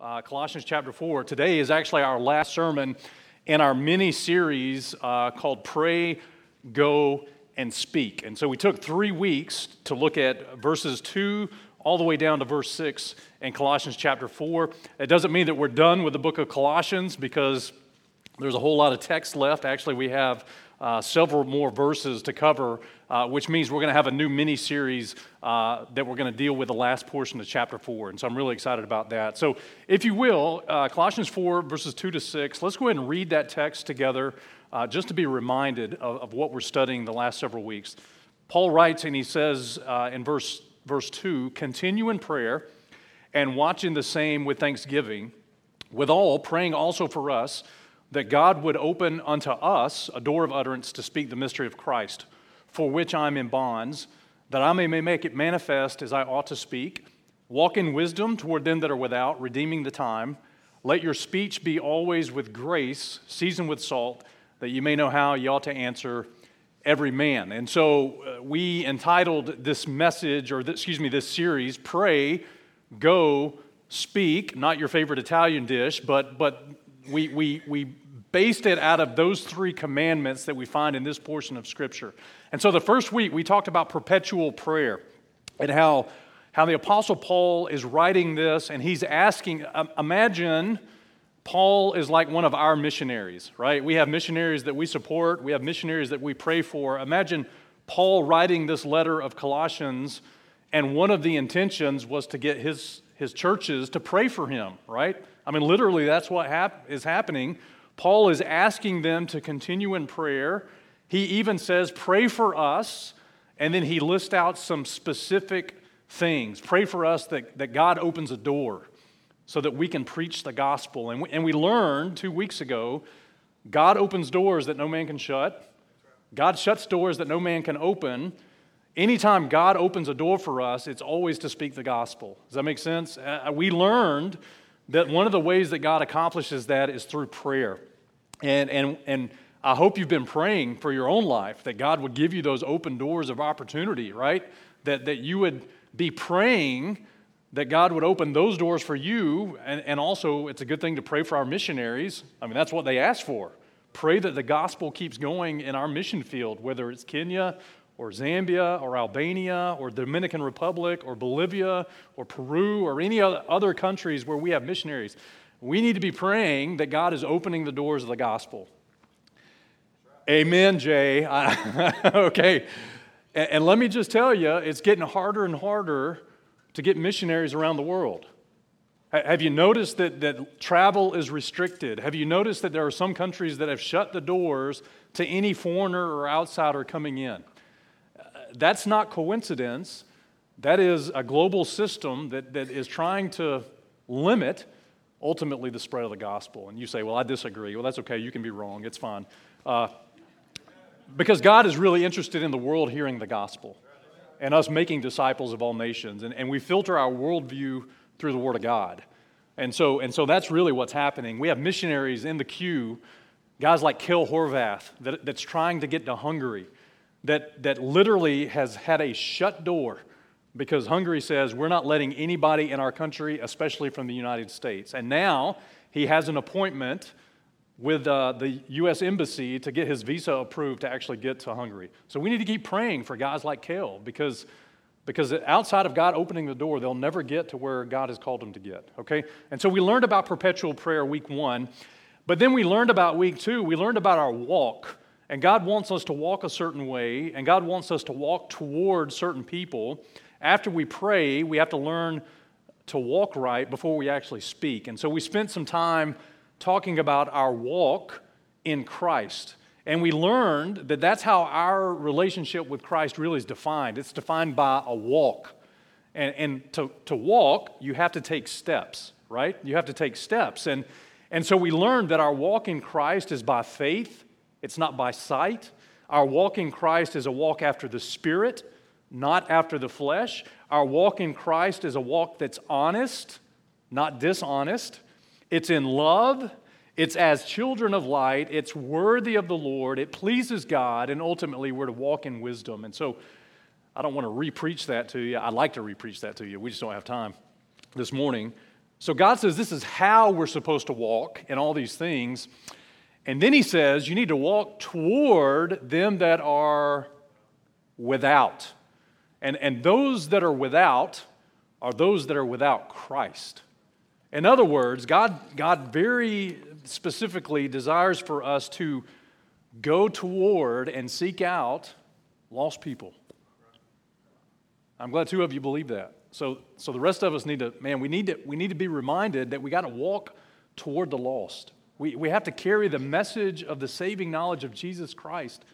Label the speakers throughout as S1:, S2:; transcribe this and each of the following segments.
S1: uh, Colossians chapter 4. Today is actually our last sermon in our mini series uh, called Pray, Go, and Speak. And so we took three weeks to look at verses 2 all the way down to verse 6 in Colossians chapter 4. It doesn't mean that we're done with the book of Colossians because there's a whole lot of text left. Actually, we have uh, several more verses to cover, uh, which means we're going to have a new mini series uh, that we're going to deal with the last portion of chapter 4. And so I'm really excited about that. So, if you will, uh, Colossians 4, verses 2 to 6, let's go ahead and read that text together uh, just to be reminded of, of, what we're studying the last several weeks. Paul writes, and he says uh, in verse, verse 2 continue in prayer and watching the same with thanksgiving, with all praying also for us that God would open unto us a door of utterance to speak the mystery of Christ, for which I'm in bonds, that I may make it manifest as I ought to speak. Walk in wisdom toward them that are without, redeeming the time. Let your speech be always with grace, seasoned with salt, that you may know how you ought to answer every man. And so uh, we entitled this message, or excuse me, this series, Pray, Go, Speak, not your favorite Italian dish, but, but we, we, we based it out of those three commandments that we find in this portion of Scripture. And so the first week, we talked about perpetual prayer and how, how the Apostle Paul is writing this and he's asking, imagine. Paul is like one of our missionaries, right? We have missionaries that we support, we have missionaries that we pray for. Imagine Paul writing this letter of Colossians, and one of the intentions was to get his, his churches to pray for him, right? I mean, literally, that's what hap- is happening. Paul is asking them to continue in prayer. He even says, Pray for us. And then he lists out some specific things. Pray for us that, that God opens a door so that we can preach the gospel. And we, and we learned two weeks ago God opens doors that no man can shut, God shuts doors that no man can open. Anytime God opens a door for us, it's always to speak the gospel. Does that make sense? Uh, we learned that one of the ways that God accomplishes that is through prayer. And, and, and I hope you've been praying for your own life that God would give you those open doors of opportunity, right? That, that you would be praying that God would open those doors for you. And, and also, it's a good thing to pray for our missionaries. I mean, that's what they ask for. Pray that the gospel keeps going in our mission field, whether it's Kenya or Zambia or Albania or Dominican Republic or Bolivia or Peru or any other countries where we have missionaries. We need to be praying that God is opening the doors of the gospel. Amen, Jay. okay. And, let me just tell you, it's getting harder and harder to get missionaries around the world. Have you noticed that, that travel is restricted? Have you noticed that there are some countries that have shut the doors to any foreigner or outsider coming in? Uh, that's not coincidence. That is a global system that, that is trying to limit ultimately the spread of the gospel. And you say, well, I disagree. Well, that's okay. You can be wrong. It's fine. Uh, because God is really interested in the world hearing the gospel and us making disciples of all nations. And, and we filter our worldview through the Word of God. And so, and so that's really what's happening. We have missionaries in the queue, guys like Kel Horvath, that, that's trying to get to Hungary that, that literally has had a shut door because Hungary says we're not letting anybody in our country, especially from the United States. And now he has an appointment with uh, the U.S. Embassy to get his visa approved to actually get to Hungary. So we need to keep praying for guys like Kel because, because outside of God opening the door, they'll never get to where God has called them to get. Okay? And so we learned about perpetual prayer week one, but then we learned about week two, we learned about our walk and God wants us to walk a certain way, and God wants us to walk toward certain people. After we pray, we have to learn to walk right before we actually speak. And so we spent some time talking about our walk in Christ. And we learned that that's how our relationship with Christ really is defined. It's defined by a walk. And, and to, to walk, you have to take steps, right? You have to take steps. And, and so we learned that our walk in Christ is by faith it's not by sight. Our walk in Christ is a walk after the Spirit, not after the flesh. Our walk in Christ is a walk that's honest, not dishonest. It's in love. It's as children of light. It's worthy of the Lord. It pleases God. And ultimately, we're to walk in wisdom. And so, I don't want to repreach that to you. I'd like to repreach that to you. We just don't have time this morning. So God says this is how we're supposed to walk in all these things. And then he says you need to walk toward them that are without. And, and those that are without are those that are without Christ. In other words, God, God very specifically desires for us to go toward and seek out lost people. I'm glad two of you believe that. So, so the rest of us need to, man, we need to, we need to be reminded that we got to walk toward the lost. We, we have to carry the message of the saving knowledge of Jesus Christ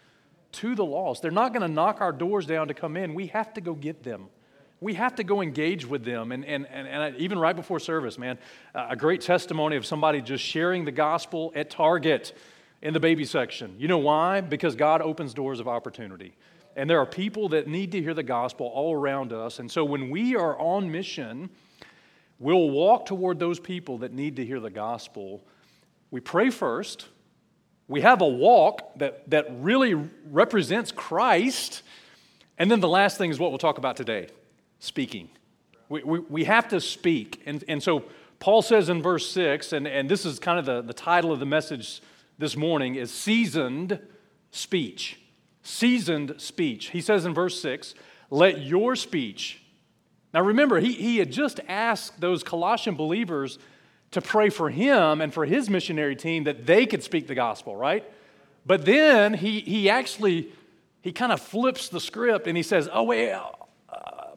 S1: to the lost. They're not going to knock our doors down to come in. We have to go get them. We have to go engage with them. And, and, and, and even right before service, man, a great testimony of somebody just sharing the gospel at Target in the baby section. You know why? Because God opens doors of opportunity. And there are people that need to hear the gospel all around us. And so when we are on mission, we'll walk toward those people that need to hear the gospel. We pray first. We have a walk that, that really represents Christ. And then the last thing is what we'll talk about today speaking. We, we, we have to speak. And, and so Paul says in verse 6, and, and this is kind of the, the title of the message this morning, is seasoned speech seasoned speech. He says in verse 6, let your speech. Now remember, he, he had just asked those Colossian believers to pray for him and for his missionary team that they could speak the gospel, right? But then he, he actually, he kind of flips the script and he says, oh, wait, uh,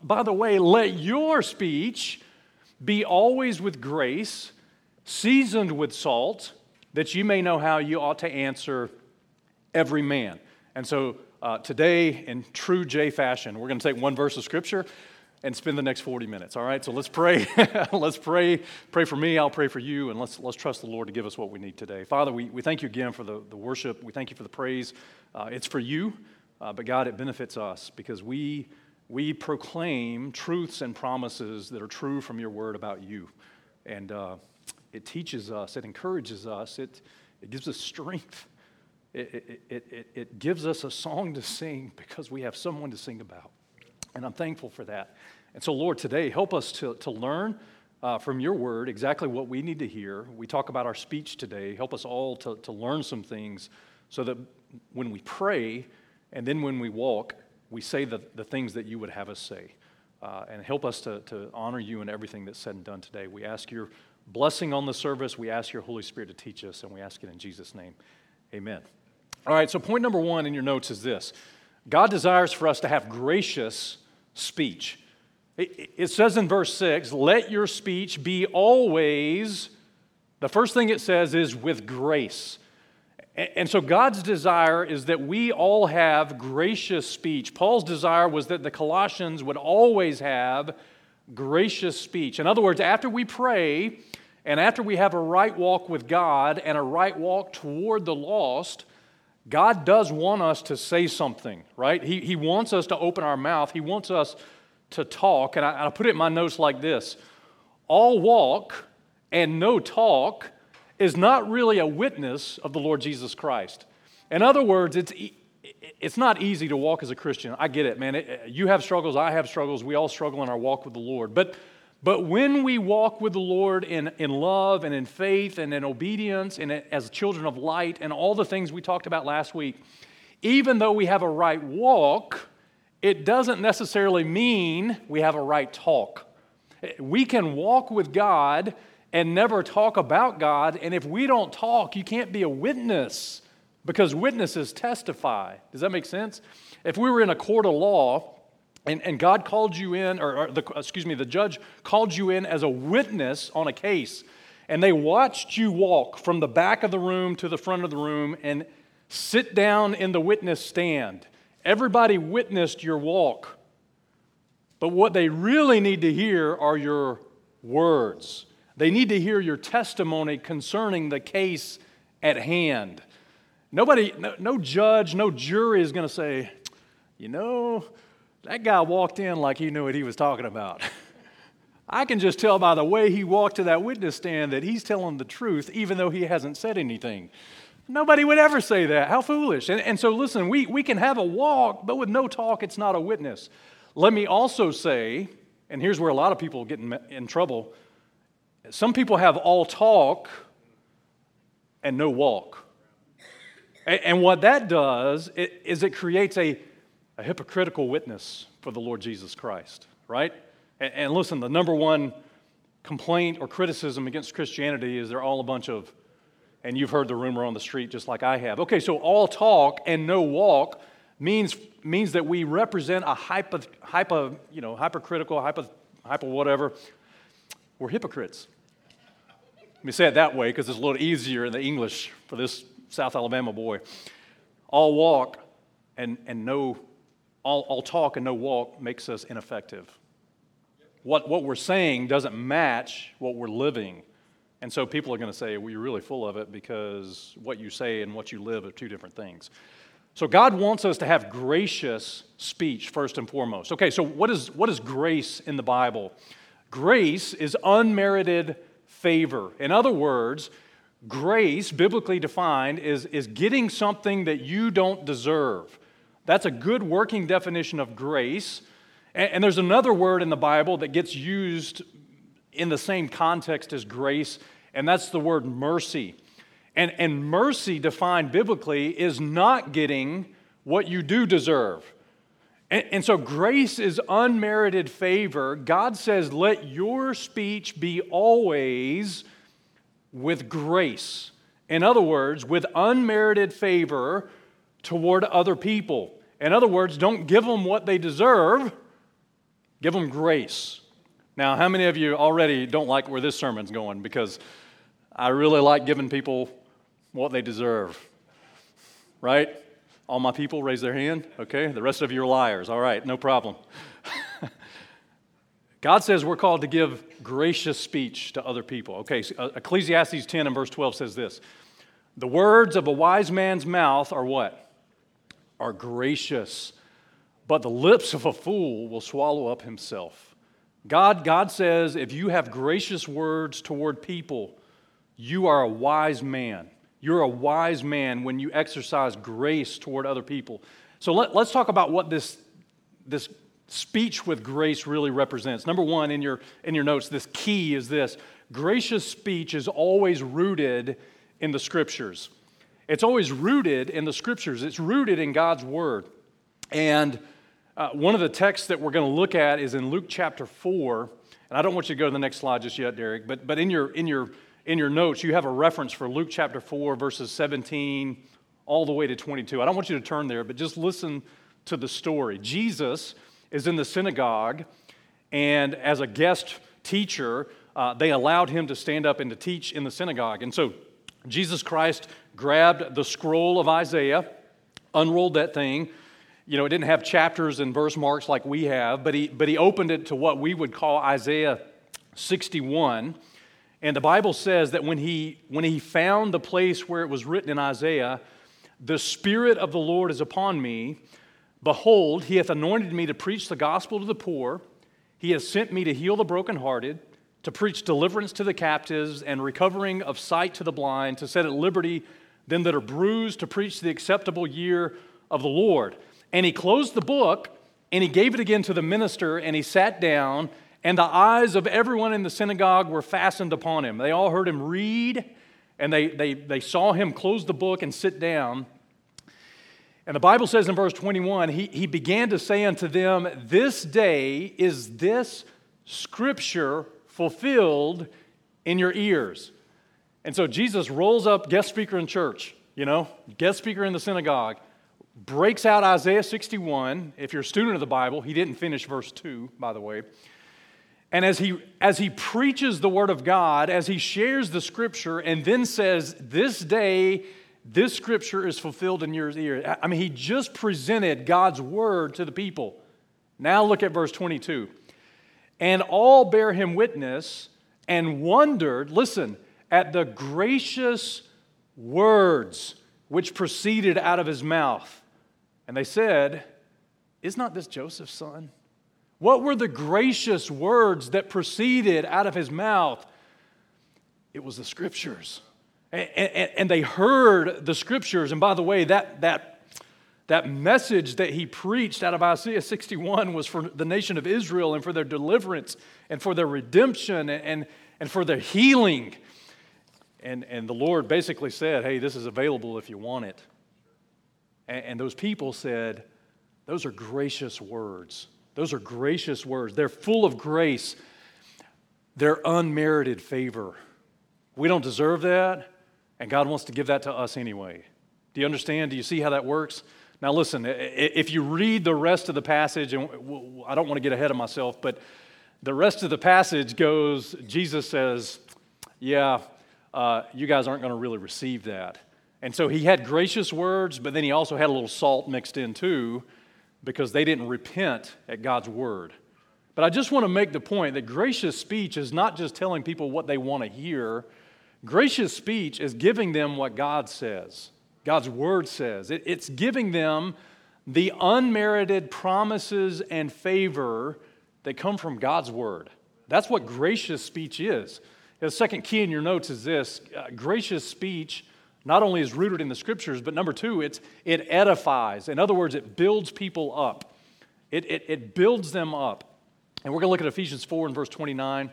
S1: by the way, let your speech be always with grace, seasoned with salt, that you may know how you ought to answer every man. And so uh, today, in true J fashion, we're going to take one verse of Scripture and spend the next 40 minutes. All right, so let's pray. let's pray. Pray for me, I'll pray for you, and let's, let's trust the Lord to give us what we need today. Father, we, we thank you again for the, the worship. We thank you for the praise. Uh, it's for you, uh, but God, it benefits us because we, we proclaim truths and promises that are true from your word about you. And uh, it teaches us, it encourages us, it, it gives us strength it, it, it, it gives us a song to sing because we have someone to sing about. And I'm thankful for that. And so, Lord, today, help us to, to learn uh, from your word exactly what we need to hear. We talk about our speech today. Help us all to, to learn some things so that when we pray and then when we walk, we say the, the things that you would have us say. Uh, and help us to, to honor you in everything that's said and done today. We ask your blessing on the service. We ask your Holy Spirit to teach us, and we ask it in Jesus' name. Amen. All right, so point number one in your notes is this God desires for us to have gracious speech. It, says in verse 6, let your speech be always, the first thing it says is with grace. And so God's desire is that we all have gracious speech. Paul's desire was that the Colossians would always have gracious speech. In other words, after we pray and after we have a right walk with God and a right walk toward the lost, God does want us to say something, right? He, he wants us to open our mouth. He wants us to talk. And I, I put it in my notes like this All walk and no talk is not really a witness of the Lord Jesus Christ. In other words, it's, it's not easy to walk as a Christian. I get it, man. It, you have struggles, I have struggles. We all struggle in our walk with the Lord. But but when we walk with the Lord in, in love and in faith and in obedience and as children of light and all the things we talked about last week, even though we have a right walk, it doesn't necessarily mean we have a right talk. We can walk with God and never talk about God, and if we don't talk, you can't be a witness because witnesses testify. Does that make sense? If we were in a court of law and, and God called you in, or, or the, excuse me, the judge called you in as a witness on a case, and they watched you walk from the back of the room to the front of the room and sit down in the witness stand. Everybody witnessed your walk. But what they really need to hear are your words. They need to hear your testimony concerning the case at hand. Nobody, no, no judge, no jury is going to say, you know, that guy walked in like he knew what he was talking about. I can just tell by the way he walked to that witness stand that he's telling the truth, even though he hasn't said anything. Nobody would ever say that. How foolish. And, and so, listen, we, we can have a walk, but with no talk, it's not a witness. Let me also say, and here's where a lot of people get in, in trouble Some people have all talk and no walk. And what that does is it creates a, a hypocritical witness for the Lord Jesus Christ, right? And listen, the number one complaint or criticism against Christianity is they're all a bunch of, and you've heard the rumor on the street just like I have. Okay, so all talk and no walk means, means that we represent a hypo, you know, hypercritical, hypo, hypo whatever. We're hypocrites. Let me say it that way because it's a little easier in the English for this South Alabama boy. All walk and, and no, all, all talk and no walk makes us ineffective. What, what we're saying doesn't match what we're living. And so people are going to say, well, you're really full of it because what you say and what you live are two different things. So God wants us to have gracious speech first and foremost. Okay, so what is, what is grace in the Bible? Grace is unmerited favor. In other words, grace, biblically defined, is, is getting something that you don't deserve. That's a good working definition of grace. And, there's another word in the Bible that gets used in the same context as grace, and that's the word mercy. And, and mercy, defined biblically, is not getting what you do deserve. And, and, so grace is unmerited favor. God says, let your speech be always with grace. In other words, with unmerited favor toward other people. In other words, don't give them what they deserve, give them grace. Now, how many of you already don't like where this sermon's going? Because I really like giving people what they deserve, right? All my people raise their hand. Okay. The rest of you are liars. All right. No problem. God says we're called to give gracious speech to other people. Okay. So uh, Ecclesiastes 10 and verse 12 says this The words of a wise man's mouth are what? Are gracious, but the lips of a fool will swallow up himself. God, God says if you have gracious words toward people, you are a wise man. You're a wise man when you exercise grace toward other people. So let, us talk about what this, this speech with grace really represents. Number one, in your, in your notes, this key is this gracious speech is always rooted in the scriptures. It's always rooted in the scriptures, it's rooted in God's word. And uh, one of the texts that we're going to look at is in Luke chapter 4. And I don't want you to go to the next slide just yet, Derek, but, but in, your, in your in your notes, you have a reference for Luke chapter 4, verses 17 all the way to 22. I don't want you to turn there, but just listen to the story. Jesus is in the synagogue, and as a guest teacher, uh, they allowed him to stand up and to teach in the synagogue. And so Jesus Christ grabbed the scroll of Isaiah, unrolled that thing. You know, it didn't have chapters and verse marks like we have, but he, but he opened it to what we would call Isaiah 61. And the Bible says that when he, when he found the place where it was written in Isaiah, the Spirit of the Lord is upon me. Behold, he hath anointed me to preach the gospel to the poor. He has sent me to heal the brokenhearted, to preach deliverance to the captives, and recovering of sight to the blind, to set at liberty them that are bruised, to preach the acceptable year of the Lord. And he closed the book, and he gave it again to the minister, and he sat down. And the eyes of everyone in the synagogue were fastened upon him. They all heard him read, and they, they, they saw him close the book and sit down. And the Bible says in verse 21 he, he began to say unto them, This day is this scripture fulfilled in your ears. And so Jesus rolls up, guest speaker in church, you know, guest speaker in the synagogue, breaks out Isaiah 61. If you're a student of the Bible, he didn't finish verse 2, by the way. And as he, as he preaches the Word of God, as he shares the Scripture, and then says, This day, this Scripture is fulfilled in your ear. I mean, he just presented God's Word to the people. Now look at verse 22. And all bear him witness and wondered, listen, at the gracious words which proceeded out of his mouth. And they said, Is not this Joseph's son? What were the gracious words that proceeded out of his mouth? It was the scriptures. And, and, and, they heard the scriptures. And by the way, that, that, that message that he preached out of Isaiah 61 was for the nation of Israel and for their deliverance and for their redemption. And, and for their healing. And, and the Lord basically said, Hey, this is available if you want it. And, and those people said, Those are gracious words. Those are gracious words. They're full of grace, they're unmerited favor. We don't deserve that, and God wants to give that to us anyway. Do you understand? Do you see how that works? Now, listen, if you read the rest of the passage, and I don't want to get ahead of myself, but the rest of the passage goes Jesus says, Yeah, uh, you guys aren't going to really receive that. And so he had gracious words, but then he also had a little salt mixed in too, because they didn't repent at God's word. But I just want to make the point that gracious speech is not just telling people what they want to hear, gracious speech is giving them what God says, God's word says. It, it's giving them the unmerited promises and favor that come from God's word. That's what gracious speech is. The second key in your notes is this uh, gracious speech not only is rooted in the scriptures, but number two, it's, it edifies. In other words, it builds people up, it, it, it builds them up. And we're going to look at Ephesians 4 and verse 29.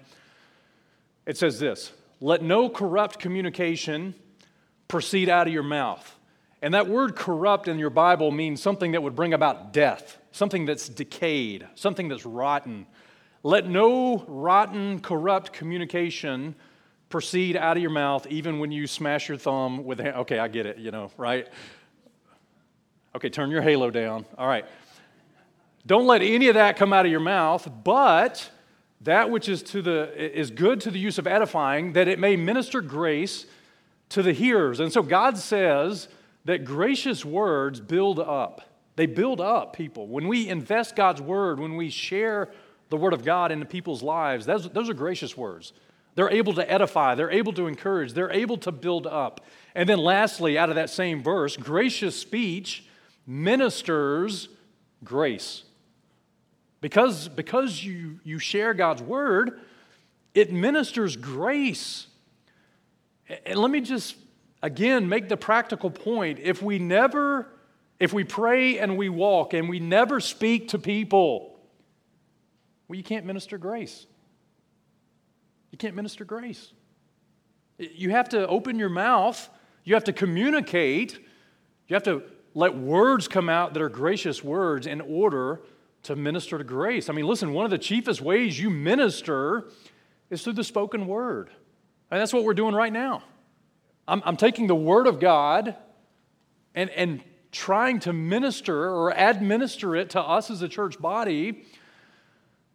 S1: It says this Let no corrupt communication proceed out of your mouth. And that word corrupt in your Bible means something that would bring about death, something that's decayed, something that's rotten. Let no rotten, corrupt communication proceed out of your mouth, even when you smash your thumb with a Okay, I get it, you know, right? Okay, turn your halo down. All right. Don't let any of that come out of your mouth, but that which is, to the, is good to the use of edifying, that it may minister grace to the hearers. And so God says that gracious words build up. They build up people. When we invest God's word, when we share the word of God into people's lives, those, those are gracious words. They're able to edify, they're able to encourage, they're able to build up. And then, lastly, out of that same verse, gracious speech ministers grace. Because, because you, you share God's word, it ministers grace. And let me just again make the practical point if we never, if we pray and we walk and we never speak to people, well, you can't minister grace. You can't minister grace. You have to open your mouth, you have to communicate, you have to let words come out that are gracious words in order to minister to grace. I mean, listen, one of the chiefest ways you minister is through the spoken word. And that's what we're doing right now. I'm, I'm taking the word of God and, and trying to minister or administer it to us as a church body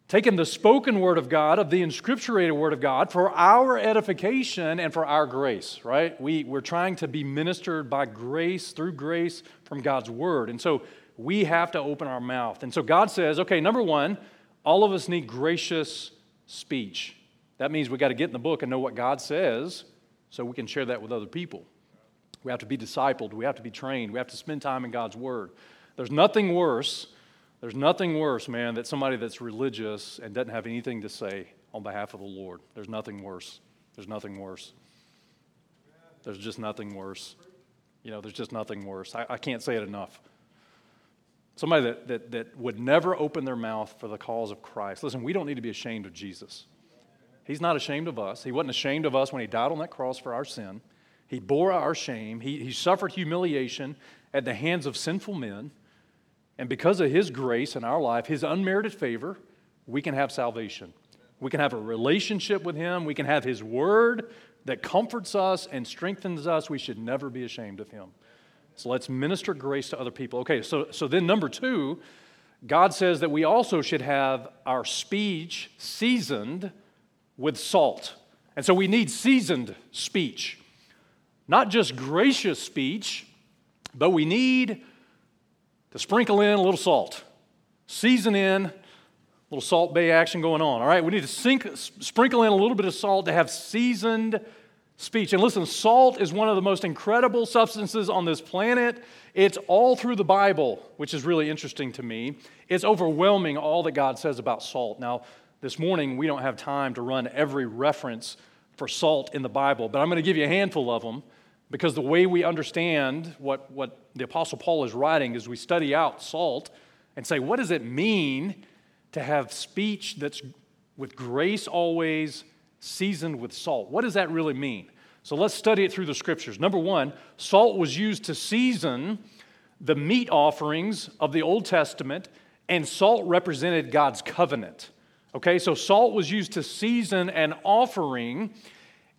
S1: taking the spoken word of God, of the inscripturated word of God, for our edification and for our grace, right? We, we're trying to be ministered by grace, through grace from God's word. And so we have to open our mouth. And so God says, okay, number one, all of us need gracious speech. That means we got to get in the book and know what God says so we can share that with other people. We have to be discipled, we have to be trained, we have to spend time in God's word. There's nothing worse there's nothing worse, man, that somebody that's religious and doesn't have anything to say on behalf of the Lord. There's nothing worse. There's nothing worse. There's just nothing worse. You know, there's just nothing worse. I, I can't say it enough. Somebody that, that, that would never open their mouth for the cause of Christ. Listen, we don't need to be ashamed of Jesus. He's not ashamed of us. He wasn't ashamed of us when he died on that cross for our sin. He bore our shame. He, he suffered humiliation at the hands of sinful men. And because of His grace in our life, His unmerited favor, we can have salvation. We can have a relationship with Him. We can have His Word that comforts us and strengthens us. We should never be ashamed of Him. So let's minister grace to other people. Okay, so, so then number two, God says that we also should have our speech seasoned with salt. And so we need seasoned speech. Not just gracious speech, but we need to sprinkle in a little salt, season in a little Salt Bae action going on. All right, we need to sink, sprinkle in a little bit of salt to have seasoned speech. And listen, salt is one of the most incredible substances on this planet. It's all through the Bible, which is really interesting to me. It's overwhelming all that God says about salt. Now, this morning we don't have time to run every reference for salt in the Bible, but I'm going to give you a handful of them because the way we understand what, what the Apostle Paul is writing is we study out salt and say, what does it mean to have speech that's with grace always seasoned with salt. What does that really mean? So let's study it through the scriptures. Number one, salt was used to season the meat offerings of the Old Testament, and salt represented God's covenant. Okay, so salt was used to season an offering,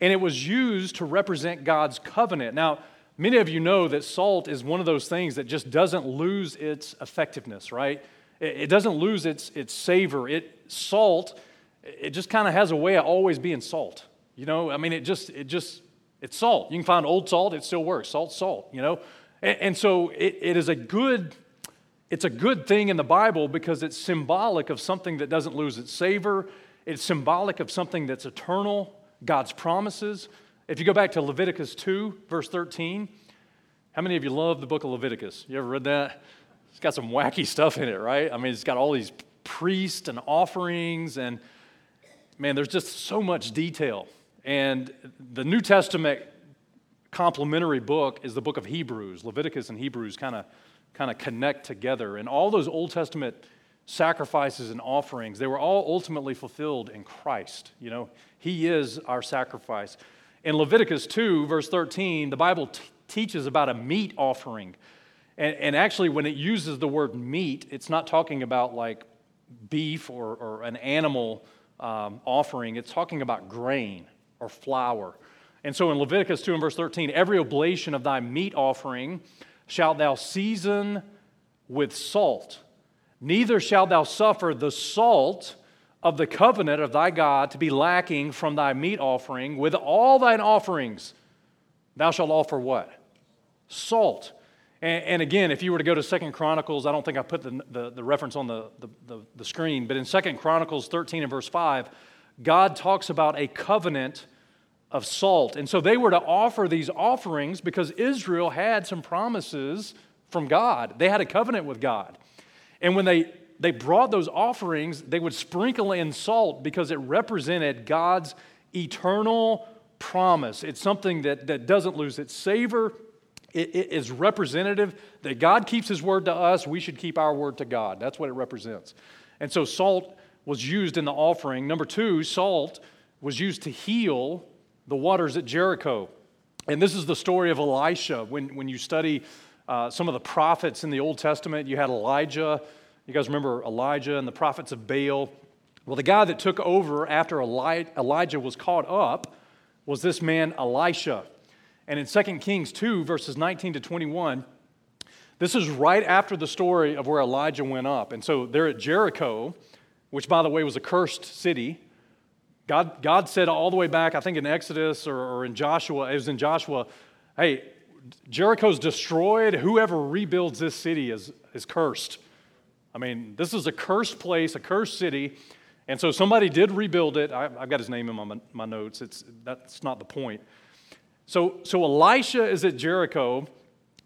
S1: and it was used to represent God's covenant. Now, many of you know that salt is one of those things that just doesn't lose its effectiveness, right? It doesn't lose its, its savor. It, salt, it just kind of has a way of always being salt. You know, I mean, it just, it just, it's salt. You can find old salt, it still works. Salt, salt, you know? And, and so it, it is a good, it's a good thing in the Bible because it's symbolic of something that doesn't lose its savor. It's symbolic of something that's eternal, God's promises. If you go back to Leviticus 2, verse 13, how many of you love the book of Leviticus? You ever read that? It's got some wacky stuff in it, right? I mean, it's got all these priests and offerings, and man, there's just so much detail. And the New Testament complementary book is the book of Hebrews. Leviticus and Hebrews kind of kind of connect together. And all those Old Testament sacrifices and offerings, they were all ultimately fulfilled in Christ. You know, He is our sacrifice. In Leviticus 2, verse 13, the Bible t- teaches about a meat offering. And, and actually, when it uses the word meat, it's not talking about like beef or, or an animal um, offering, it's talking about grain or flour. And so in Leviticus 2 and verse 13, every oblation of thy meat offering shalt thou season with salt. Neither shalt thou suffer the salt of the covenant of thy God to be lacking from thy meat offering. With all thine offerings, thou shalt offer what? Salt. And, again, if you were to go to Second Chronicles, I don't think I put the, the, the reference on the, the, the, the screen, but in Second Chronicles 13 and verse 5, God talks about a covenant of salt. And so they were to offer these offerings because Israel had some promises from God. They had a covenant with God. And when they, they brought those offerings, they would sprinkle in salt because it represented God's eternal promise. It's something that, that doesn't lose its savor. It, it is representative that God keeps His word to us, we should keep our word to God. That's what it represents. And so salt was used in the offering. Number two, salt was used to heal the waters at Jericho. And this is the story of Elisha. When, when you study uh, some of the prophets in the Old Testament, you had Elijah. You guys remember Elijah and the prophets of Baal? Well, the guy that took over after Elijah was caught up was this man, Elisha. And in 2 Kings 2, verses 19 to 21, this is right after the story of where Elijah went up. And so they're at Jericho, which, by the way, was a cursed city. God, God said all the way back, I think in Exodus or, or in Joshua, it was in Joshua, hey, Jericho's destroyed. Whoever rebuilds this city is, is cursed. I mean, this is a cursed place, a cursed city. And so somebody did rebuild it. I, have got his name in my, my notes. It's, that's not the point. So, so Elisha is at Jericho,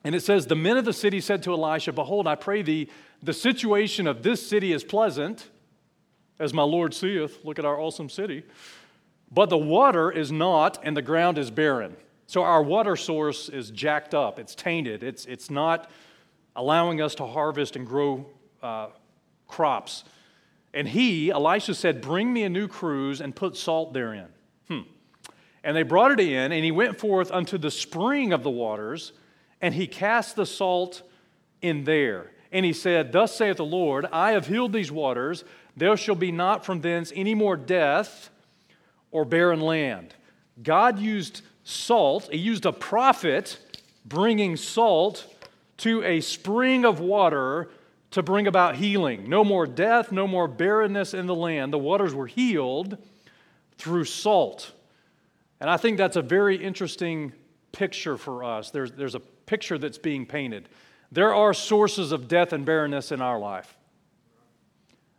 S1: and it says, The men of the city said to Elisha, Behold, I pray thee, the situation of this city is pleasant as my Lord seeth. Look at our awesome city. But the water is not, and the ground is barren. So our water source is jacked up, it's tainted, it's, it's not allowing us to harvest and grow uh, crops. And he, Elisha said, Bring me a new cruse and put salt therein. Hmm. And they brought it in, and he went forth unto the spring of the waters, and he cast the salt in there. And he said, Thus saith the Lord, I have healed these waters. There shall be not from thence any more death or barren land. God used salt, He used a prophet bringing salt to a spring of water to bring about healing. No more death, no more barrenness in the land. The waters were healed through salt. And I think that's a very interesting picture for us. There's, there's a picture that's being painted. There are sources of death and barrenness in our life.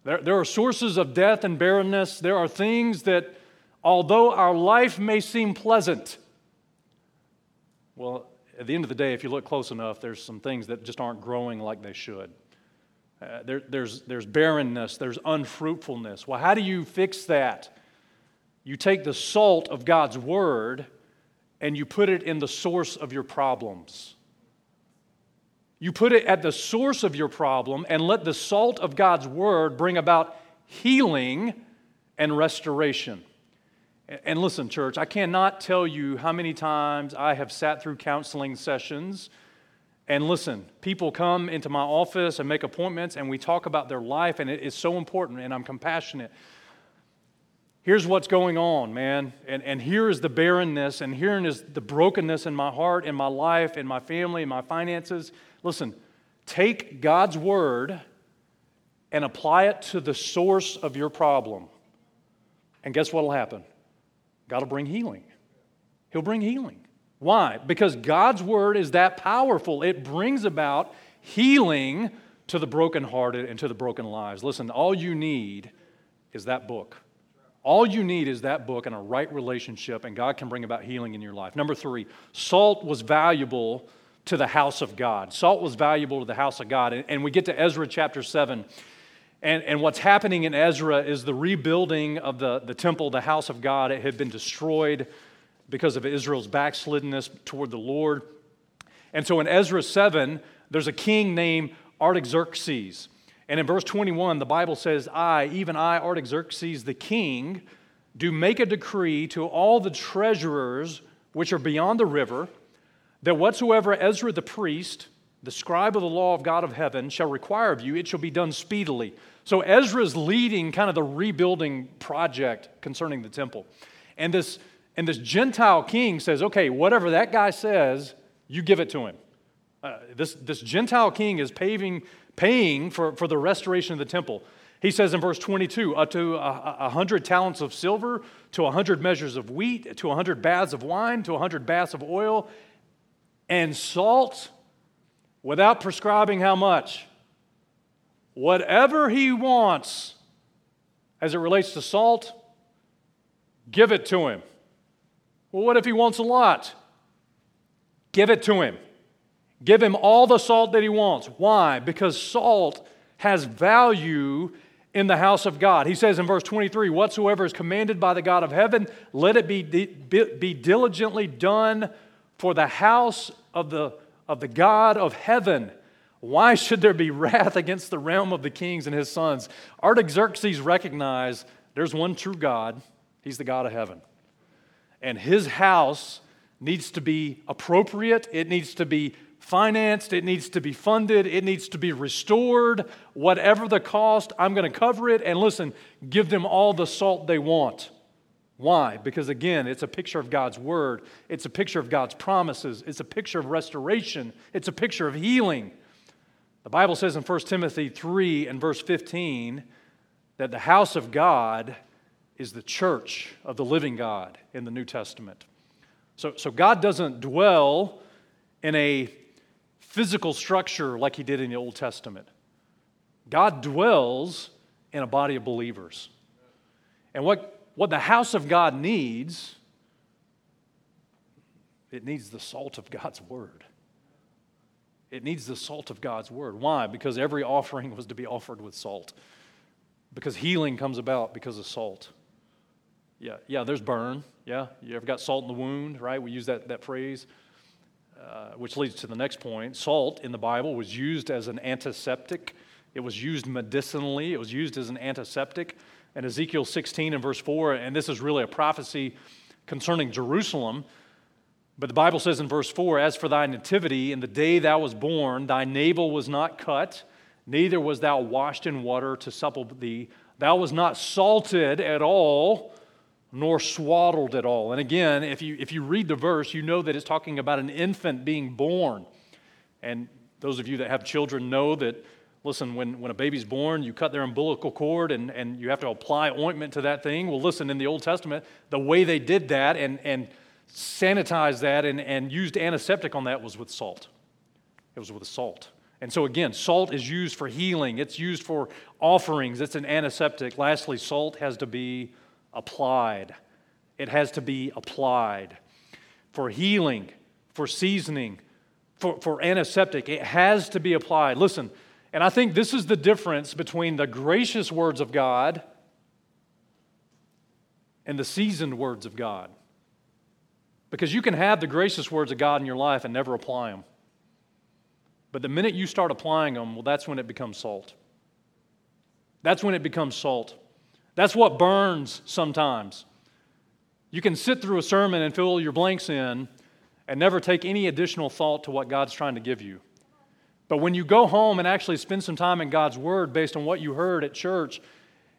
S1: There, there are sources of death and barrenness. There are things that, although our life may seem pleasant, well, at the end of the day, if you look close enough, there's some things that just aren't growing like they should. Uh, there, there's, there's barrenness, there's unfruitfulness. Well, how do you fix that? You take the salt of God's word and you put it in the source of your problems. You put it at the source of your problem and let the salt of God's word bring about healing and restoration. And listen, church, I cannot tell you how many times I have sat through counseling sessions. And listen, people come into my office and make appointments, and we talk about their life, and it is so important, and I'm compassionate. Here's what's going on, man. And, and here is the barrenness, and here is the brokenness in my heart, in my life, in my family, in my finances. Listen, take God's word and apply it to the source of your problem. And guess what will happen? God will bring healing. He'll bring healing. Why? Because God's word is that powerful. It brings about healing to the brokenhearted and to the broken lives. Listen, all you need is that book. All you need is that book and a right relationship, and God can bring about healing in your life. Number three, salt was valuable to the house of God. Salt was valuable to the house of God. And, and we get to Ezra chapter 7. And, and what's happening in Ezra is the rebuilding of the, the temple, the house of God. It had been destroyed because of Israel's backslidenness toward the Lord. And so in Ezra 7, there's a king named Artaxerxes. And in verse 21, the Bible says, I, even I, Artaxerxes the king, do make a decree to all the treasurers which are beyond the river, that whatsoever Ezra the priest, the scribe of the law of God of heaven, shall require of you, it shall be done speedily. So Ezra's leading kind of the rebuilding project concerning the temple. And this, and this Gentile king says, okay, whatever that guy says, you give it to him. Uh, this, this Gentile king is paving, paying for, for the restoration of the temple. He says in verse 22 up to a, a hundred talents of silver, to a hundred measures of wheat, to a hundred baths of wine, to a hundred baths of oil, and salt without prescribing how much whatever he wants as it relates to salt, give it to him. Well, what if he wants a lot? Give it to him. Give him all the salt that he wants. Why? Because salt has value in the house of God. He says in verse 23 Whatsoever is commanded by the God of heaven, let it be, be diligently done for the house of the, of the God of heaven. Why should there be wrath against the realm of the kings and his sons? Artaxerxes recognized there's one true God, he's the God of heaven. And his house needs to be appropriate, it needs to be financed, it needs to be funded, it needs to be restored. Whatever the cost, I'm going to cover it. And listen, give them all the salt they want. Why? Because again, it's a picture of God's word, it's a picture of God's promises, it's a picture of restoration, it's a picture of healing. The Bible says in 1 Timothy 3 and verse 15 that the house of God is the church of the living God in the New Testament. So, so God doesn't dwell in a physical structure like he did in the Old Testament. God dwells in a body of believers. And what, what the house of God needs, it needs the salt of God's word. It needs the salt of God's word. Why? Because every offering was to be offered with salt. Because healing comes about because of salt. Yeah, yeah, there's burn. Yeah, you ever got salt in the wound, right? We use that, that phrase, uh, which leads to the next point. Salt in the Bible was used as an antiseptic, it was used medicinally, it was used as an antiseptic. And Ezekiel 16 and verse 4, and this is really a prophecy concerning Jerusalem. But the Bible says in verse 4 As for thy nativity, in the day thou was born, thy navel was not cut, neither was thou washed in water to supple thee. Thou was not salted at all, nor swaddled at all. And again, if you, if you read the verse, you know that it's talking about an infant being born. And those of you that have children know that, listen, when, when a baby's born, you cut their umbilical cord and, and you have to apply ointment to that thing. Well, listen, in the Old Testament, the way they did that and, and sanitized that and, and used antiseptic on that was with salt. It was with salt. And so, again, salt is used for healing, it's used for offerings, it's an antiseptic. Lastly, salt has to be applied. It has to be applied for healing, for seasoning, for, for antiseptic. It has to be applied. Listen, and I think this is the difference between the gracious words of God and the seasoned words of God. Because you can have the gracious words of God in your life and never apply them. But the minute you start applying them, well, that's when it becomes salt. That's when it becomes salt. That's what burns sometimes. You can sit through a sermon and fill your blanks in and never take any additional thought to what God's trying to give you. But when you go home and actually spend some time in God's Word based on what you heard at church,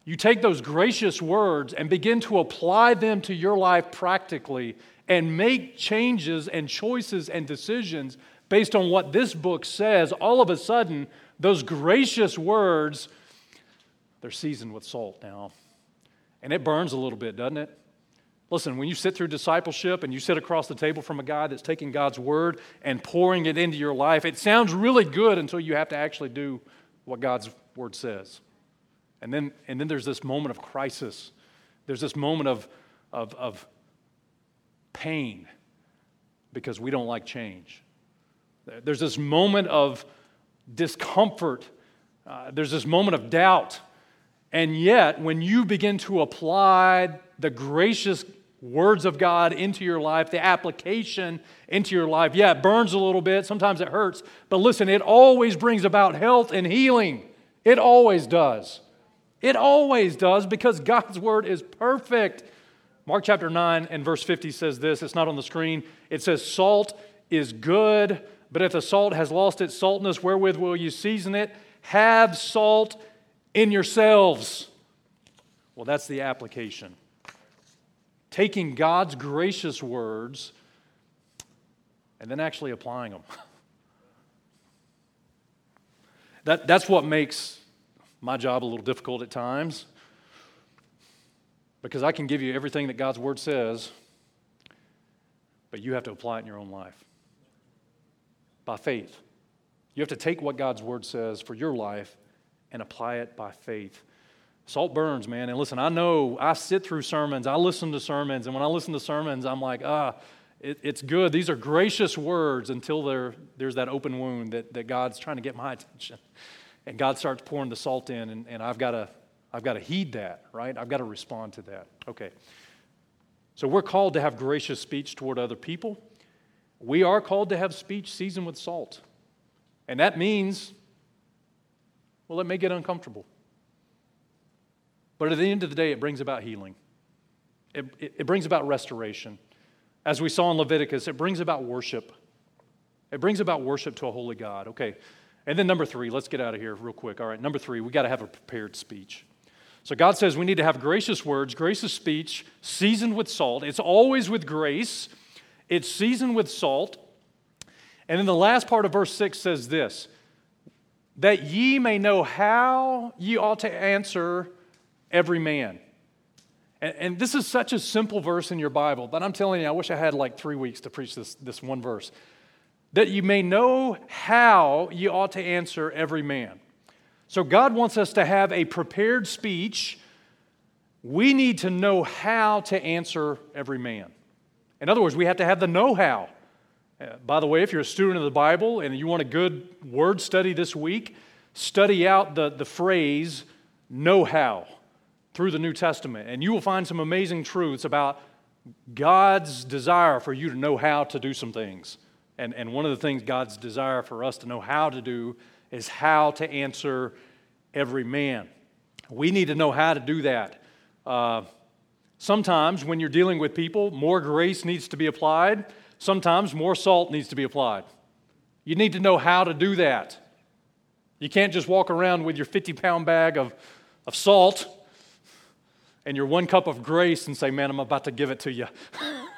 S1: you take those gracious words and begin to apply them to your life practically and make changes and choices and decisions based on what this book says. All of a sudden, those gracious words, they're seasoned with salt now. And it burns a little bit, doesn't it? Listen, when you sit through discipleship and you sit across the table from a guy that's taking God's word and pouring it into your life, it sounds really good until you have to actually do what God's word says. And then, and then there's this moment of crisis. There's this moment of, of, of pain because we don't like change. There's this moment of discomfort. Uh, there's this moment of doubt. And yet, when you begin to apply the gracious words of God into your life, the application into your life, yeah, it burns a little bit. Sometimes it hurts. But listen, it always brings about health and healing. It always does. It always does because God's word is perfect. Mark chapter 9 and verse 50 says this. It's not on the screen. It says, Salt is good, but if the salt has lost its saltness, wherewith will you season it? Have salt in yourselves. Well, that's the application. Taking God's gracious words and then actually applying them. That, that's what makes my job a little difficult at times because I can give you everything that God's Word says, but you have to apply it in your own life by faith. You have to take what God's Word says for your life and apply it by faith. Salt burns, man. And listen, I know I sit through sermons, I listen to sermons, and when I listen to sermons, I'm like, ah, it, it's good. These are gracious words until there's that open wound that, that God's trying to get my attention and God starts pouring the salt in, and, and I've got to I've got to heed that, right? I've got to respond to that. Okay. So we're called to have gracious speech toward other people. We are called to have speech seasoned with salt. And that means, well, it may get uncomfortable. But at the end of the day, it brings about healing, it, it, it brings about restoration. As we saw in Leviticus, it brings about worship. It brings about worship to a holy God. Okay, and then number three, let's get out of here real quick. All right, number three, we got to have a prepared speech. So God says we need to have gracious words, gracious speech, seasoned with salt. It's always with grace, it's seasoned with salt. And then the last part of verse 6 says this that ye may know how ye ought to answer every man. And, and, this is such a simple verse in your Bible, but I'm telling you, I wish I had like three weeks to preach this, this one verse that you may know how you ought to answer every man. So, God wants us to have a prepared speech. We need to know how to answer every man. In other words, we have to have the know how. Uh, by the way, if you're a student of the Bible and you want a good word study this week, study out the, the phrase know how through the New Testament, and you will find some amazing truths about God's desire for you to know how to do some things. And, and one of the things God's desire for us to know how to do is how to answer every man. We need to know how to do that. Uh, sometimes when you're dealing with people, more grace needs to be applied. Sometimes more salt needs to be applied. You need to know how to do that. You can't just walk around with your 50 pound bag of, of salt and your one cup of grace and say, Man, I'm about to give it to you.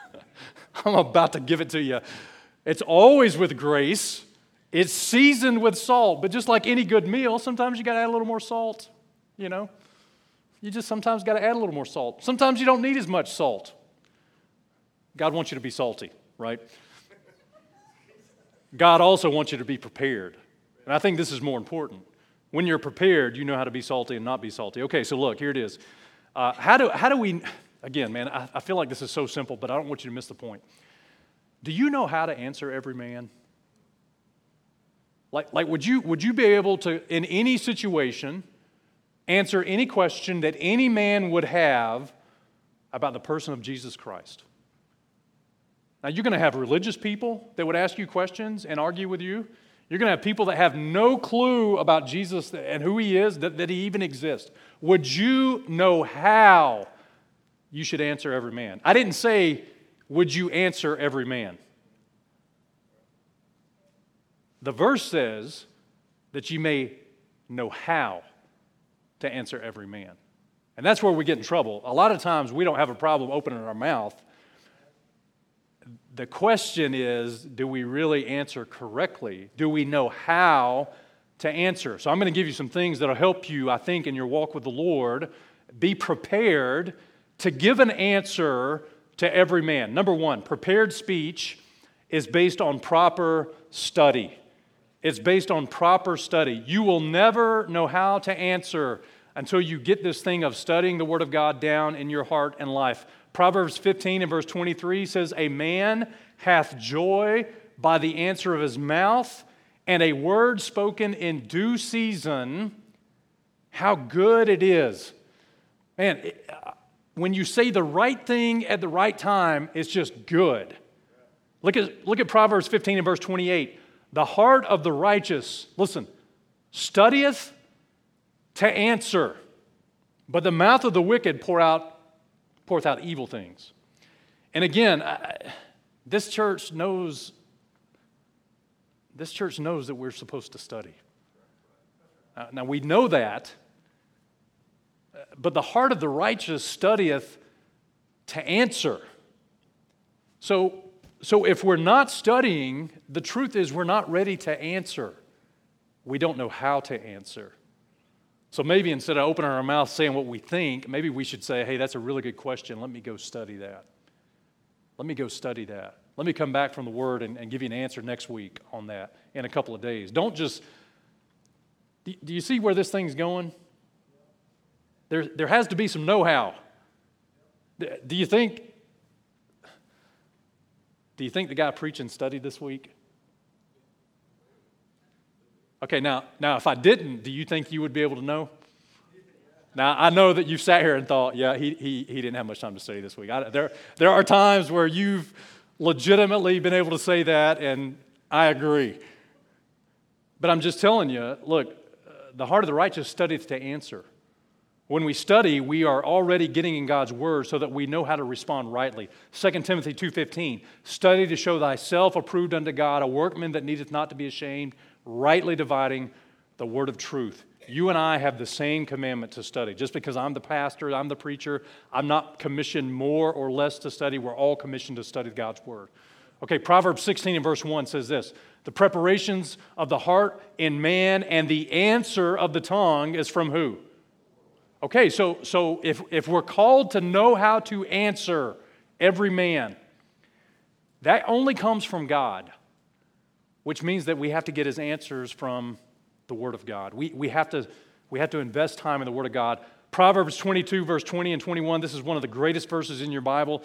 S1: I'm about to give it to you. It's always with grace. It's seasoned with salt. But just like any good meal, sometimes you got to add a little more salt, you know? You just sometimes got to add a little more salt. Sometimes you don't need as much salt. God wants you to be salty, right? God also wants you to be prepared. And I think this is more important. When you're prepared, you know how to be salty and not be salty. Okay, so look, here it is. Uh, how, do, how do we, again, man, I, I feel like this is so simple, but I don't want you to miss the point. Do you know how to answer every man? Like, like would, you, would you be able to, in any situation, answer any question that any man would have about the person of Jesus Christ? Now, you're going to have religious people that would ask you questions and argue with you. You're going to have people that have no clue about Jesus and who he is, that, that he even exists. Would you know how you should answer every man. I didn't say, would you answer every man? The verse says that you may know how to answer every man. And that's where we get in trouble. A lot of times we don't have a problem opening our mouth. The question is do we really answer correctly? Do we know how to answer? So I'm going to give you some things that'll help you, I think, in your walk with the Lord. Be prepared to give an answer to every man. Number one, prepared speech is based on proper study. It's based on proper study. You will never know how to answer until you get this thing of studying the Word of God down in your heart and life. Proverbs 15 and verse 23 says, A man hath joy by the answer of his mouth, and a word spoken in due season, how good it is. Man, uh, when you say the right thing at the right time, it's just good. Look at, look at Proverbs 15 and verse 28. The heart of the righteous, listen, studieth to answer, but the mouth of the wicked pour out, poureth out evil things. And again, I, this church knows this church knows that we're supposed to study. Uh, now we know that, but the heart of the righteous studieth to answer. So so if we're not studying, the truth is we're not ready to answer. We don't know how to answer. So maybe instead of opening our mouth saying what we think, maybe we should say, hey, that's a really good question. Let me go study that. Let me go study that. Let me come back from the Word and, and give you an answer next week on that in a couple of days. Don't just. Do, do you see where this thing's going? There, there has to be some know how. Do you think do you think the guy preaching studied this week? Okay, now, now if I didn't, do you think you would be able to know? Now, I know that you've sat here and thought, yeah, he, he, he didn't have much time to study this week. I, there, there are times where you've legitimately been able to say that, and I agree. But I'm just telling you look, the heart of the righteous studieth to answer. When we study, we are already getting in God's word so that we know how to respond rightly. 2 Timothy 2:15, study to show thyself approved unto God, a workman that needeth not to be ashamed, rightly dividing the word of truth. You and I have the same commandment to study. Just because I'm the pastor, I'm the preacher, I'm not commissioned more or less to study. We're all commissioned to study God's word. Okay, Proverbs 16 and verse 1 says this The preparations of the heart in man and the answer of the tongue is from who? Okay, so, so if, if we're called to know how to answer every man, that only comes from God, which means that we have to get his answers from the Word of God. We, we, have to, we have to invest time in the Word of God. Proverbs 22, verse 20 and 21, this is one of the greatest verses in your Bible.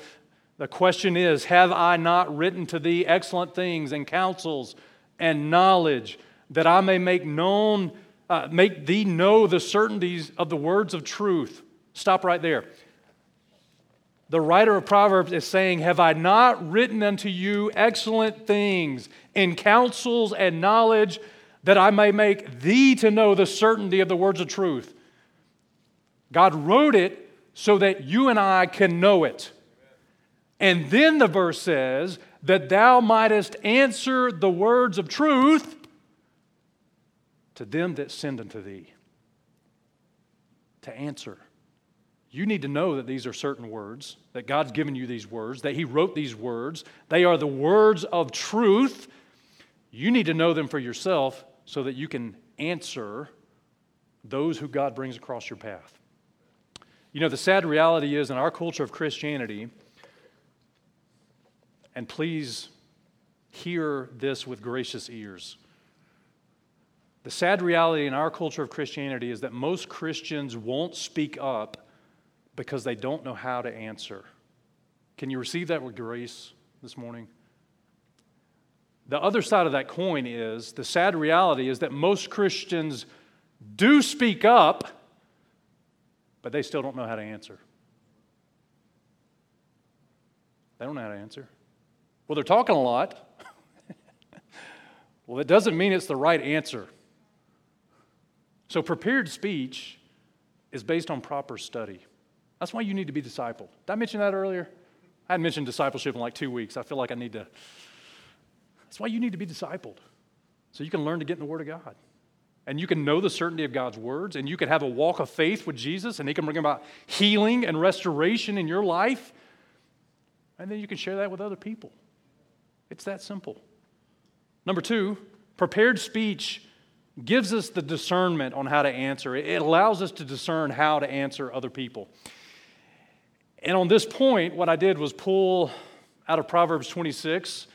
S1: The question is Have I not written to thee excellent things and counsels and knowledge that I may make known uh, make thee know the certainties of the words of truth. Stop right there. The writer of Proverbs is saying, Have I not written unto you excellent things in counsels and knowledge that I may make thee to know the certainty of the words of truth? God wrote it so that you and I can know it. And then the verse says, That thou mightest answer the words of truth to them that send unto thee. To answer. You need to know that these are certain words, that God's given you these words, that He wrote these words. They are the words of truth. You need to know them for yourself so that you can answer those who God brings across your path. You know, the sad reality is in our culture of Christianity, and please hear this with gracious ears. The sad reality in our culture of Christianity is that most Christians won't speak up because they don't know how to answer. Can you receive that with grace this morning? The other side of that coin is the sad reality is that most Christians do speak up, but they still don't know how to answer. They don't know how to answer. Well, they're talking a lot. well, that doesn't mean it's the right answer. So, prepared speech is based on proper study. That's why you need to be discipled. Did I mention that earlier? I hadn't mentioned discipleship in like two weeks. I feel like I need to. That's why you need to be discipled. So you can learn to get in the Word of God. And you can know the certainty of God's words, and you can have a walk of faith with Jesus, and He can bring about healing and restoration in your life. And then you can share that with other people. It's that simple. Number two, prepared speech gives us the discernment on how to answer. It allows us to discern how to answer other people. And on this point, what I did was pull out of Proverbs 26,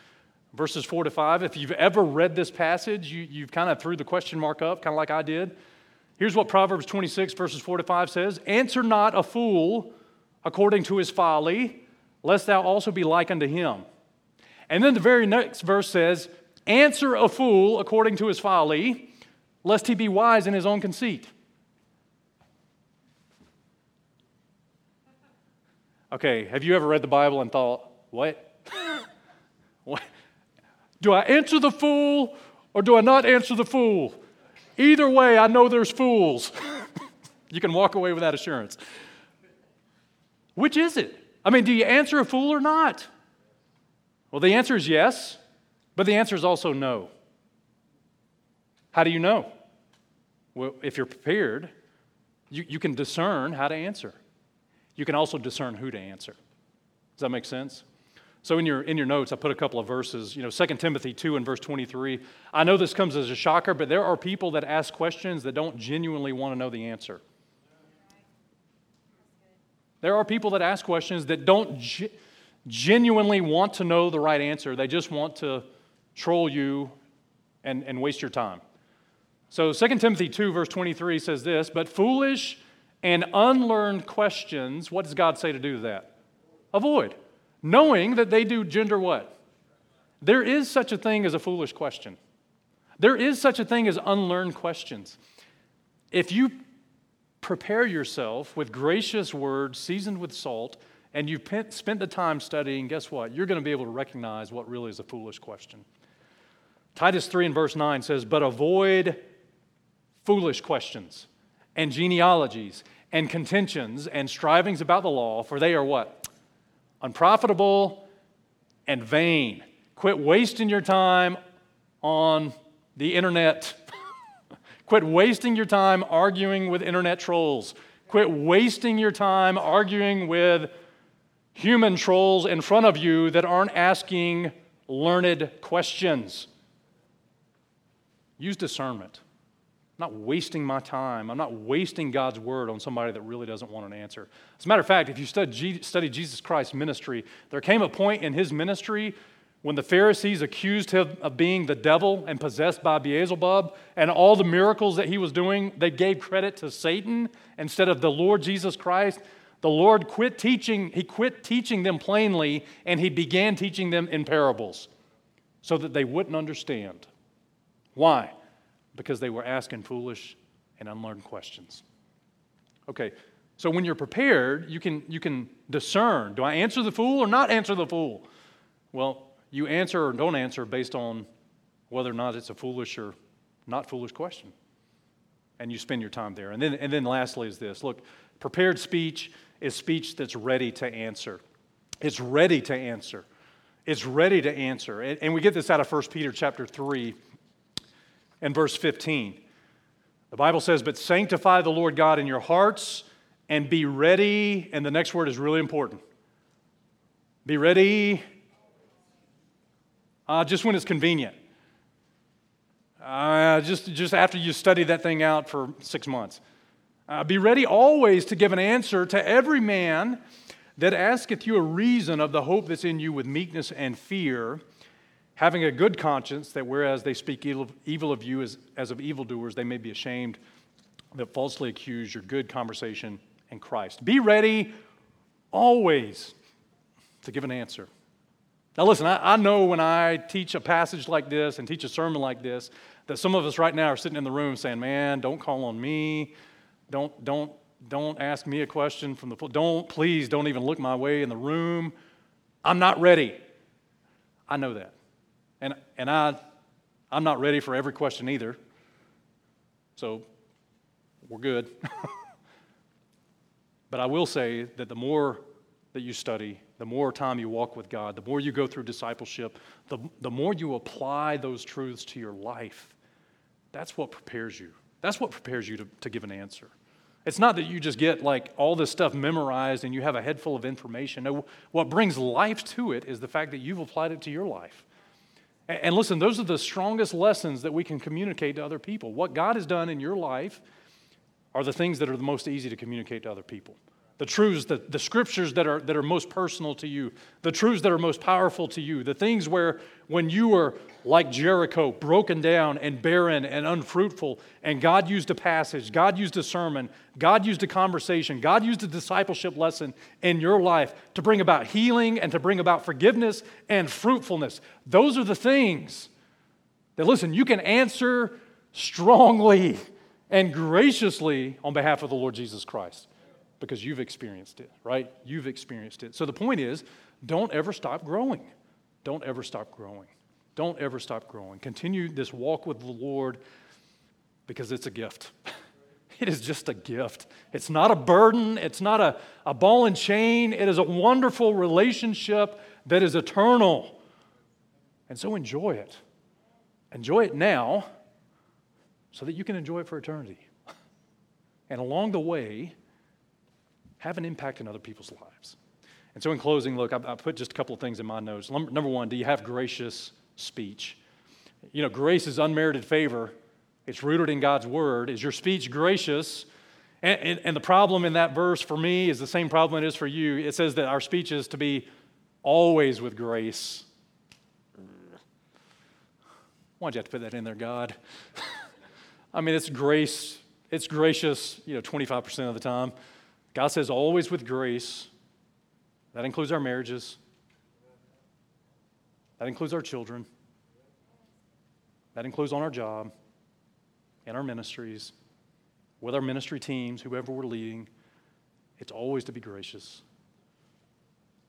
S1: verses 4 to 5. If you've ever read this passage, you, you've kind of threw the question mark up, kind of like I did. Here's what Proverbs 26, verses 4 to 5 says Answer not a fool according to his folly, lest thou also be like unto him. And then the very next verse says, Answer a fool according to his folly, lest he be wise in his own conceit. Okay, have you ever read the Bible and thought, what? what? Do I answer the fool or do I not answer the fool? Either way, I know there's fools. you can walk away with that assurance. Which is it? I mean, do you answer a fool or not? Well, the answer is yes, but the answer is also no. How do you know? Well, if you're prepared, you, you can discern how to answer you can also discern who to answer. Does that make sense? So in your in your notes, I put a couple of verses. You know, 2 Timothy 2 and verse 23. I know this comes as a shocker, but there are people that ask questions that don't genuinely want to know the answer. There are people that ask questions that don't ge- genuinely want to know the right answer. They just want to troll you and, and waste your time. So 2 Timothy 2, verse 23 says this But foolish and unlearned questions, what does God say to do that? Avoid. Knowing that they do gender what? There is such a thing as a foolish question. There is such a thing as unlearned questions. If you prepare yourself with gracious words seasoned with salt, and you've spent the time studying, guess what? You're going to be able to recognize what really is a foolish question. Titus 3 and verse 9 says, But avoid foolish questions and genealogies and contentions and strivings about the law, for they are what? Unprofitable and vain. Quit wasting your time on the internet. Quit wasting your time arguing with internet trolls. Quit wasting your time arguing with human trolls in front of you that aren't asking learned questions. Use discernment. Not wasting my time. I'm not wasting God's word on somebody that really doesn't want an answer. As a matter of fact, if you study, study Jesus Christ's ministry, there came a point in his ministry when the Pharisees accused him of being the devil and possessed by Beelzebub, and all the miracles that he was doing, they gave credit to Satan instead of the Lord Jesus Christ. The Lord quit teaching, he quit teaching them plainly, and he began teaching them in parables so that they wouldn't understand. Why? Because they were asking foolish and unlearned questions. Okay, so when you're prepared, you can, you can discern do I answer the fool or not answer the fool? Well, you answer or don't answer based on whether or not it's a foolish or not foolish question. And you spend your time there. And then, and then lastly, is this look, prepared speech is speech that's ready to answer. It's ready to answer. It's ready to answer. And, and we get this out of 1 Peter chapter 3 and verse 15. The Bible says, But sanctify the Lord God in your hearts and be ready. And the next word is really important. Be ready uh, just when it's convenient. Uh, just, just after you study that thing out for six months. Uh, be ready always to give an answer to every man that asketh you a reason of the hope that's in you with meekness and fear having a good conscience, that whereas they speak evil of you as, as of evildoers, they may be ashamed that falsely accuse your good conversation in Christ. Be ready always to give an answer. Now, listen, I, I, know when I teach a passage like this and teach a sermon like this, that some of us right now are sitting in the room saying, Man, don't call on me. Don't, don't, don't ask me a question from the Don't, please, don't even look my way in the room. I'm not ready. I know that. And, I, I'm not ready for every question either. So we're good. But I will say that the more that you study, the more time you walk with God, the more you go through discipleship, the, the more you apply those truths to your life, that's what prepares you. That's what prepares you to, to give an answer. It's not that you just get like all this stuff memorized and you have a head full of information. No, what brings life to it is the fact that you've applied it to your life. And, listen, those are the strongest lessons that we can communicate to other people. What God has done in your life are the things that are the most easy to communicate to other people the truths, the, the scriptures that are, that are most personal to you, the truths that are most powerful to you, the things where when you were like Jericho, broken down and barren and unfruitful, and God used a passage, God used a sermon, God used a conversation, God used a discipleship lesson in your life to bring about healing and to bring about forgiveness and fruitfulness. Those are the things that, listen, you can answer strongly and graciously on behalf of the Lord Jesus Christ because you've experienced it, right? You've experienced it. So the point is don't ever stop growing. Don't ever stop growing. Don't ever stop growing. Continue this walk with the Lord because it's a gift. It is just a gift. It's not a burden, it's not a, a ball and chain. It is a wonderful relationship that is eternal. And so enjoy it. Enjoy it now so that you can enjoy it for eternity. And along the way, have an impact in other people's lives. And so, in closing, look, I, I put just a couple of things in my notes. Number one, do you have gracious speech? You know, grace is unmerited favor, it's rooted in God's word. Is your speech gracious? And, and, and, the problem in that verse for me is the same problem it is for you. It says that our speech is to be always with grace. Why'd you have to put that in there, God? I mean, it's grace, it's gracious, you know, 25% of the time. God says, always with grace. That includes our marriages, that includes our children, that includes on our job, in our ministries, with our ministry teams, whoever we're leading. It's always to be gracious.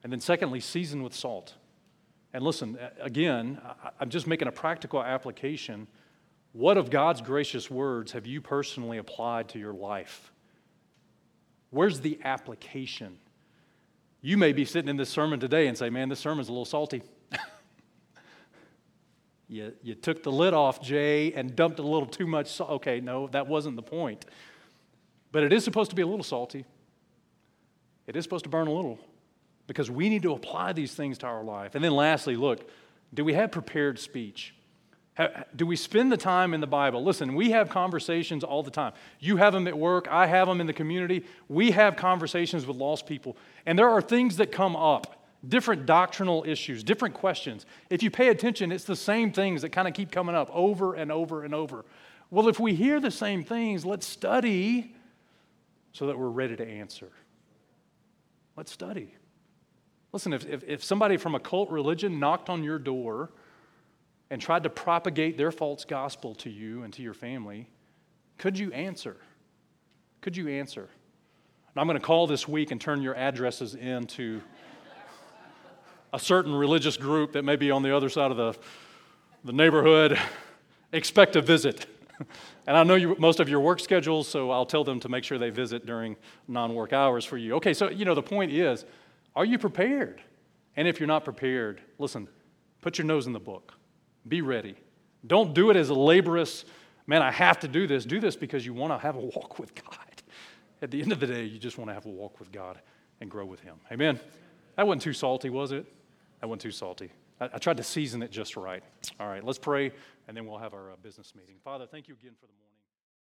S1: And then, secondly, season with salt. And listen, again, I'm just making a practical application. What of God's gracious words have you personally applied to your life? Where's the application? You may be sitting in this sermon today and say, man, this sermon's a little salty. you, you took the lid off, Jay, and dumped a little too much salt. Okay, no, that wasn't the point. But it is supposed to be a little salty. It is supposed to burn a little because we need to apply these things to our life. And then lastly, look, do we have prepared speech? Do we spend the time in the Bible? Listen, we have conversations all the time. You have them at work, I have them in the community. We have conversations with lost people. And there are things that come up, different doctrinal issues, different questions. If you pay attention, it's the same things that kind of keep coming up over and over and over. Well, if we hear the same things, let's study so that we're ready to answer. Let's study. Listen, if, if, if somebody from a cult religion knocked on your door, and tried to propagate their false gospel to you and to your family, could you answer? Could you answer? And I'm going to call this week and turn your addresses into a certain religious group that may be on the other side of the, the neighborhood. Expect a visit. And I know you, most of your work schedules, so I'll tell them to make sure they visit during non work hours for you. Okay, so, you know, the point is are you prepared? And if you're not prepared, listen, put your nose in the book. Be ready. Don't do it as a laborious, man, I have to do this. Do this because you want to have a walk with God. At the end of the day, you just want to have a walk with God and grow with Him. Amen. That wasn't too salty, was it? That wasn't too salty. I, I tried to season it just right. All right, let's pray, and then we'll have our uh, business meeting. Father, thank you again for the morning.